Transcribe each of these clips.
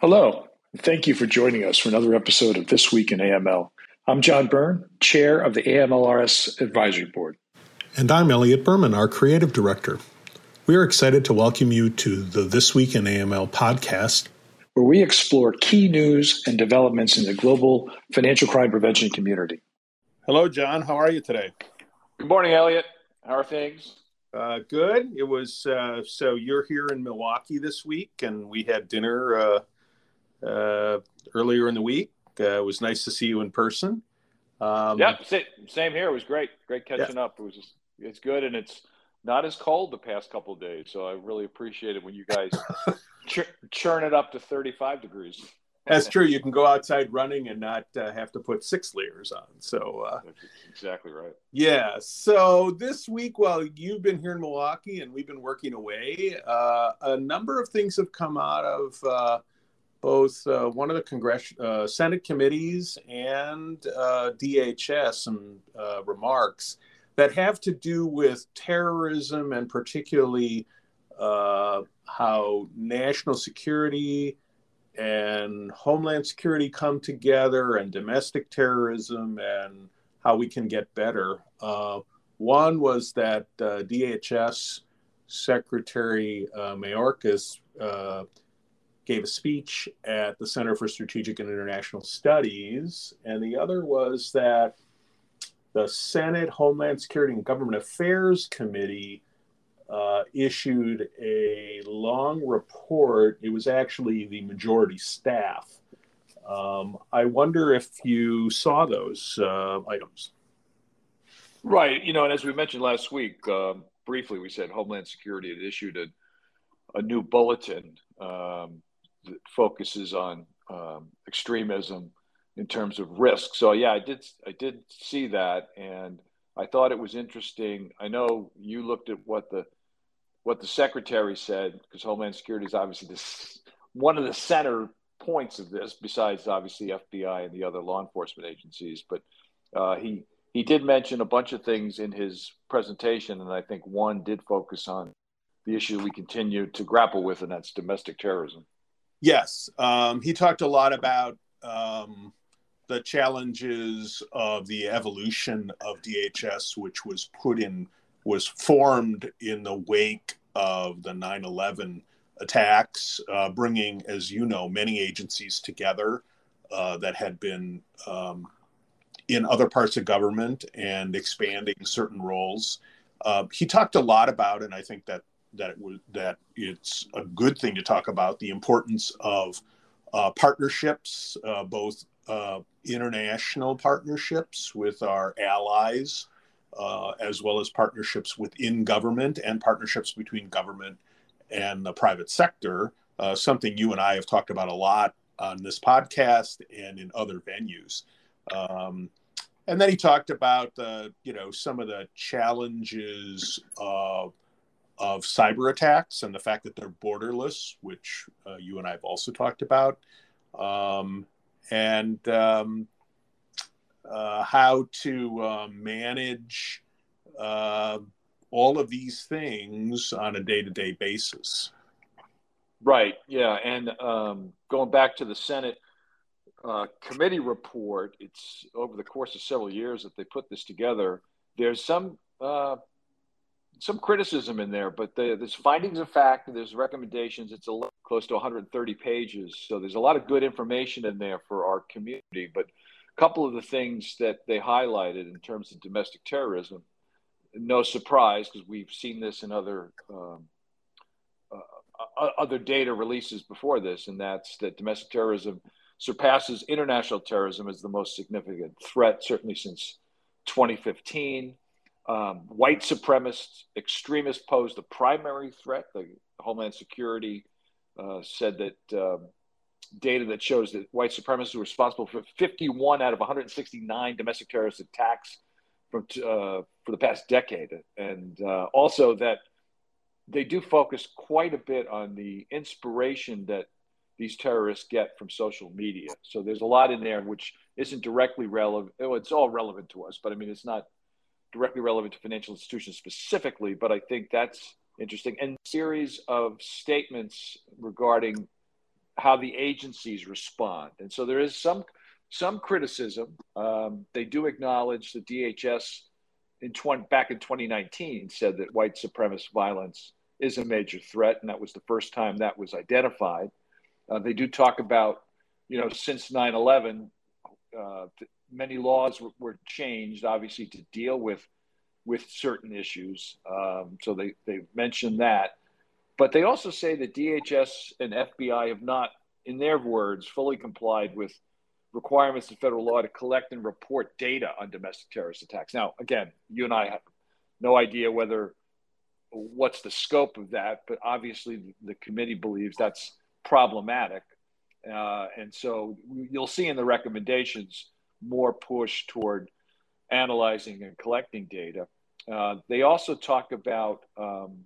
Hello, thank you for joining us for another episode of This Week in AML. I'm John Byrne, Chair of the AMLRS Advisory Board. And I'm Elliot Berman, our Creative Director. We are excited to welcome you to the This Week in AML podcast, where we explore key news and developments in the global financial crime prevention community. Hello, John. How are you today? Good morning, Elliot. How are things? Uh, good. It was uh, so you're here in Milwaukee this week, and we had dinner uh, earlier in the week. Uh, it was nice to see you in person. Um, yep, same here. It was great. Great catching yeah. up. It was just, it's good, and it's not as cold the past couple of days. So I really appreciate it when you guys ch- churn it up to 35 degrees. That's true. You can go outside running and not uh, have to put six layers on. So uh, exactly right. Yeah. So this week, while you've been here in Milwaukee and we've been working away, uh, a number of things have come out of uh, both uh, one of the Congress uh, Senate committees and uh, DHS some uh, remarks that have to do with terrorism and particularly uh, how national security and homeland security come together and domestic terrorism and how we can get better. Uh, one was that DHS Secretary Mayorkas gave a speech at the Center for Strategic and International Studies, and the other was that the Senate Homeland Security and Government Affairs Committee uh, issued a long report. It was actually the majority staff. Um, I wonder if you saw those uh, items. Right. You know, and as we mentioned last week, uh, briefly, we said Homeland Security had issued a, a new bulletin um, that focuses on um, extremism in terms of risk. So yeah, I did I did see that, and I thought it was interesting. I know you looked at what the what the secretary said because Homeland Security is obviously this one of the center points of this, besides obviously FBI and the other law enforcement agencies. But uh, he he did mention a bunch of things in his presentation, and I think one did focus on the issue we continue to grapple with, and that's domestic terrorism. Yes, um, he talked a lot about um, the challenges of the evolution of DHS, which was put in, was formed in the wake of the 9 11 attacks, uh, bringing, as you know, many agencies together uh, that had been um, in other parts of government and expanding certain roles. Uh, he talked a lot about, and I think that that it that it's a good thing to talk about the importance of uh, partnerships, uh, both uh, international partnerships with our allies, uh, as well as partnerships within government and partnerships between government and the private sector. Uh, something you and I have talked about a lot on this podcast and in other venues. Um, and then he talked about, you know, some of the challenges of cyber attacks and the fact that they're borderless, which uh, you and I have also talked about, um, and um, uh, how to uh, manage all of these things on a day to day basis. Right. Yeah. And um, going back to the Senate uh, committee report, it's over the course of several years that they put this together. There's some uh, some criticism in there, but the, there's findings of fact, there's recommendations. It's a close to 130 pages, so there's a lot of good information in there for our community. But a couple of the things that they highlighted in terms of domestic terrorism, no surprise because we've seen this in other um, uh, other data releases before this, and that's that domestic terrorism surpasses international terrorism as the most significant threat, certainly since 2015. Um, white supremacist extremists pose the primary threat. The Homeland Security uh, said that um, data that shows that white supremacists are responsible for 51 out of 169 domestic terrorist attacks from uh, for the past decade, and uh, also that they do focus quite a bit on the inspiration that these terrorists get from social media. So there's a lot in there which isn't directly relevant. It's all relevant to us, but I mean, it's not directly relevant to financial institutions specifically, but I think that's interesting. And series of statements regarding how the agencies respond. And so there is some some criticism. Um, they do acknowledge that DHS in 20, back in 2019 said that white supremacist violence is a major threat, and that was the first time that was identified. Uh, they do talk about, you know, since 9 11, uh, many laws were, were, changed, obviously, to deal with with certain issues. Um, so they, they mentioned that. But they also say that DHS and FBI have not, in their words, fully complied with requirements of federal law to collect and report data on domestic terrorist attacks. Now, again, you and I have no idea whether what's the scope of that, but obviously the, the committee believes that's problematic. Uh, and so you'll see in the recommendations more push toward analyzing and collecting data. Uh, they also talk about, um,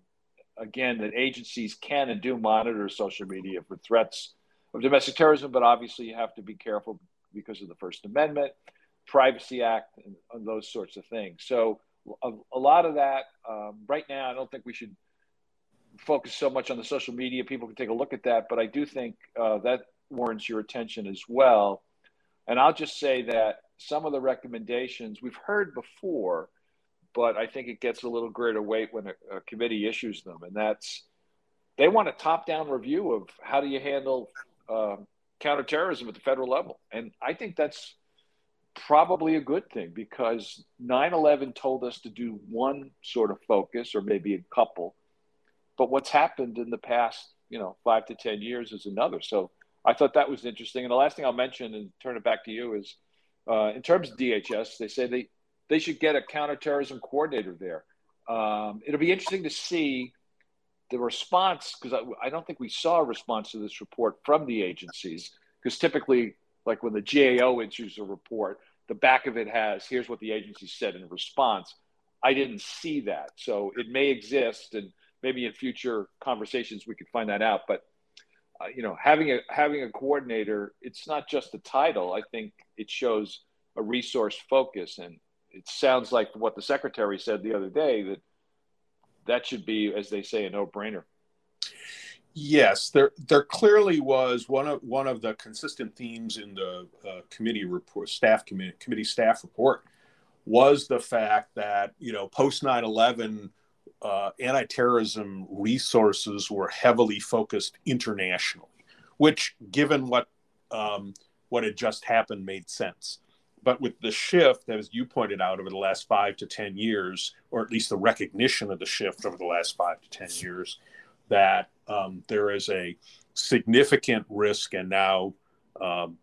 again, that agencies can and do monitor social media for threats of domestic terrorism, but obviously you have to be careful because of the First Amendment, Privacy Act, and, and those sorts of things. So a, a lot of that um, right now, I don't think we should focus so much on the social media. People can take a look at that, but I do think uh, that warrants your attention as well. And I'll just say that some of the recommendations we've heard before, but I think it gets a little greater weight when a, a committee issues them, and that's they want a top-down review of how do you handle um, counterterrorism at the federal level, and I think that's probably a good thing because 9-11 told us to do one sort of focus or maybe a couple. But what's happened in the past you know five to ten years is another. So i thought that was interesting and the last thing i'll mention and turn it back to you is uh, in terms of dhs they say they they should get a counterterrorism coordinator there um, it'll be interesting to see the response because I, I don't think we saw a response to this report from the agencies because typically like when the GAO issues a report, the back of it has here's what the agency said in response. I didn't see that, so it may exist, and maybe in future conversations we could find that out. But you know, having a having a coordinator, it's not just a title. I think it shows a resource focus, and it sounds like what the secretary said the other day that that should be, as they say, a no brainer. Yes, there there clearly was one of one of the consistent themes in the uh, committee report, staff committee committee staff report, was the fact that you know post 9-11 uh, anti-terrorism resources were heavily focused internationally, which, given what um, what had just happened, made sense. But with the shift, as you pointed out, over the last five to ten years, or at least the recognition of the shift over the last five to ten years, that um, there is a significant risk, and now um,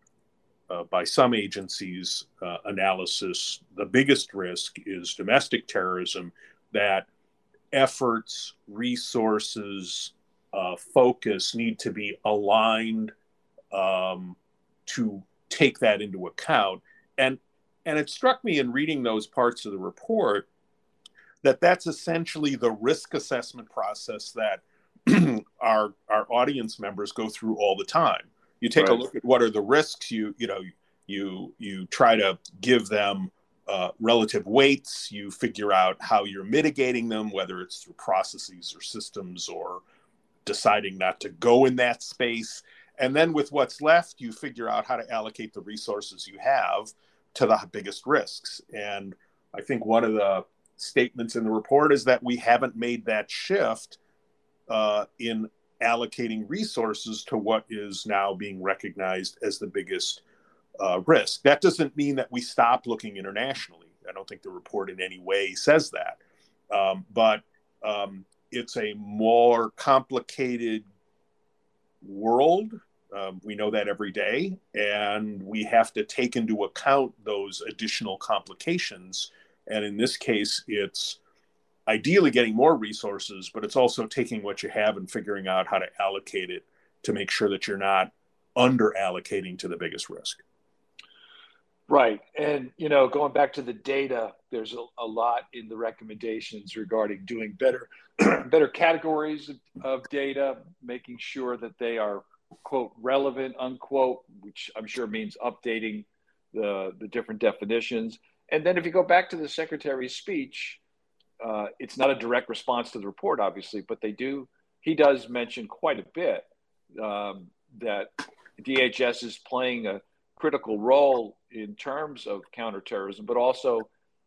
uh, by some agencies' uh, analysis, the biggest risk is domestic terrorism. That efforts, resources, uh, focus need to be aligned um, to take that into account. And and it struck me in reading those parts of the report that that's essentially the risk assessment process that our our audience members go through all the time. You take right. a look at what are the risks. You you know you you try to give them uh, relative weights. You figure out how you're mitigating them, whether it's through processes or systems or deciding not to go in that space. And then with what's left, you figure out how to allocate the resources you have to the biggest risks. And I think one of the statements in the report is that we haven't made that shift uh, in allocating resources to what is now being recognized as the biggest uh, risk. That doesn't mean that we stop looking internationally. I don't think the report in any way says that. Um, but um, it's a more complicated world. Um, we know that every day, and we have to take into account those additional complications. And in this case, it's ideally getting more resources, but it's also taking what you have and figuring out how to allocate it to make sure that you're not under allocating to the biggest risk. Right. And, you know, going back to the data, there's a, a lot in the recommendations regarding doing better, better categories of, of data, making sure that they are, quote, relevant, unquote, which I'm sure means updating the, the different definitions. And then if you go back to the secretary's speech, uh, it's not a direct response to the report, obviously, but they do. He does mention quite a bit um, that DHS is playing a critical role in terms of counterterrorism, but also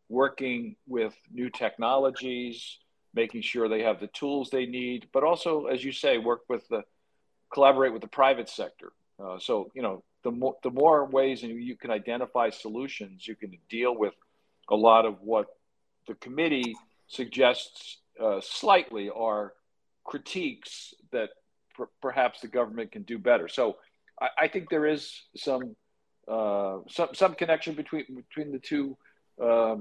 working with new technologies, making sure they have the tools they need, but also, as you say, work with the collaborate with the private sector. Uh, so you know, the more the more ways you can identify solutions, you can deal with a lot of what the committee suggests uh, slightly are critiques that per- perhaps the government can do better. So I, I think there is some uh, some some connection between between the two uh,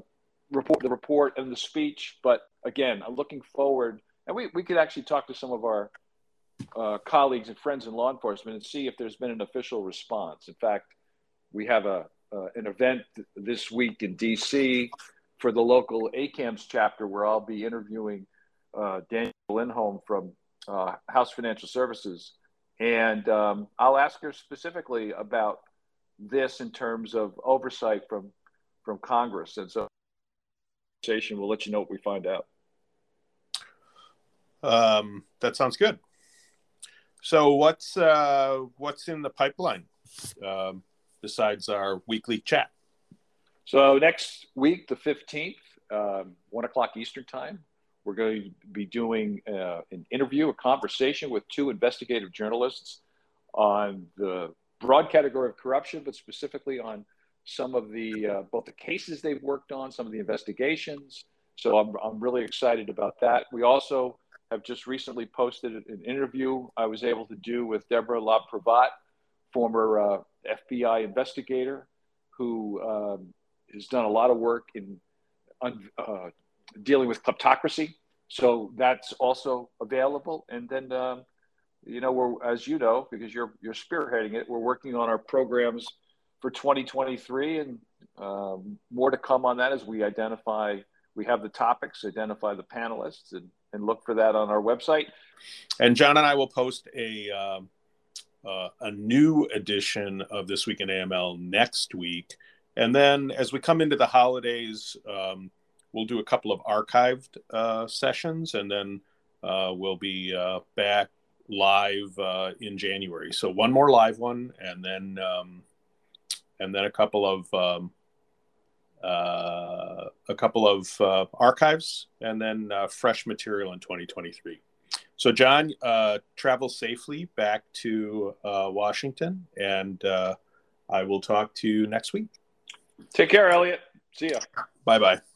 report the report and the speech. But again, I'm looking forward, and we, we could actually talk to some of our uh, colleagues and friends in law enforcement and see if there's been an official response. In fact, we have a an event this week in D.C. for the local ACAMS chapter where I'll be interviewing uh, Daniel Lindholm from uh, House Financial Services, and um, I'll ask her specifically about this in terms of oversight from from Congress. And so, conversation. we'll let you know what we find out. Um, that sounds good. So, what's uh, what's in the pipeline um, besides our weekly chat? So next week, the fifteenth, um, one o'clock Eastern time, we're going to be doing uh, an interview, a conversation with two investigative journalists on the broad category of corruption, but specifically on some of the uh, both the cases they've worked on, some of the investigations. So I'm, I'm really excited about that. We also have just recently posted an interview I was able to do with Deborah LaPrevotte, former uh, FBI investigator, who um, has done a lot of work in uh, dealing with kleptocracy. So that's also available. And then um, you know, we're as you know because you're you're spearheading it. We're working on our programs for 2023, and um, more to come on that as we identify. We have the topics, identify the panelists, and, and look for that on our website. And John and I will post a um, uh, a new edition of this week in AML next week, and then as we come into the holidays, um, we'll do a couple of archived uh, sessions, and then uh, we'll be uh, back live uh, in January. So one more live one, and then um, and then a couple of um, uh, a couple of uh, archives, and then uh, fresh material in 2023. So John, uh, travel safely back to uh, Washington, and I will talk to you next week. Take care, Elliot. See ya. Bye bye.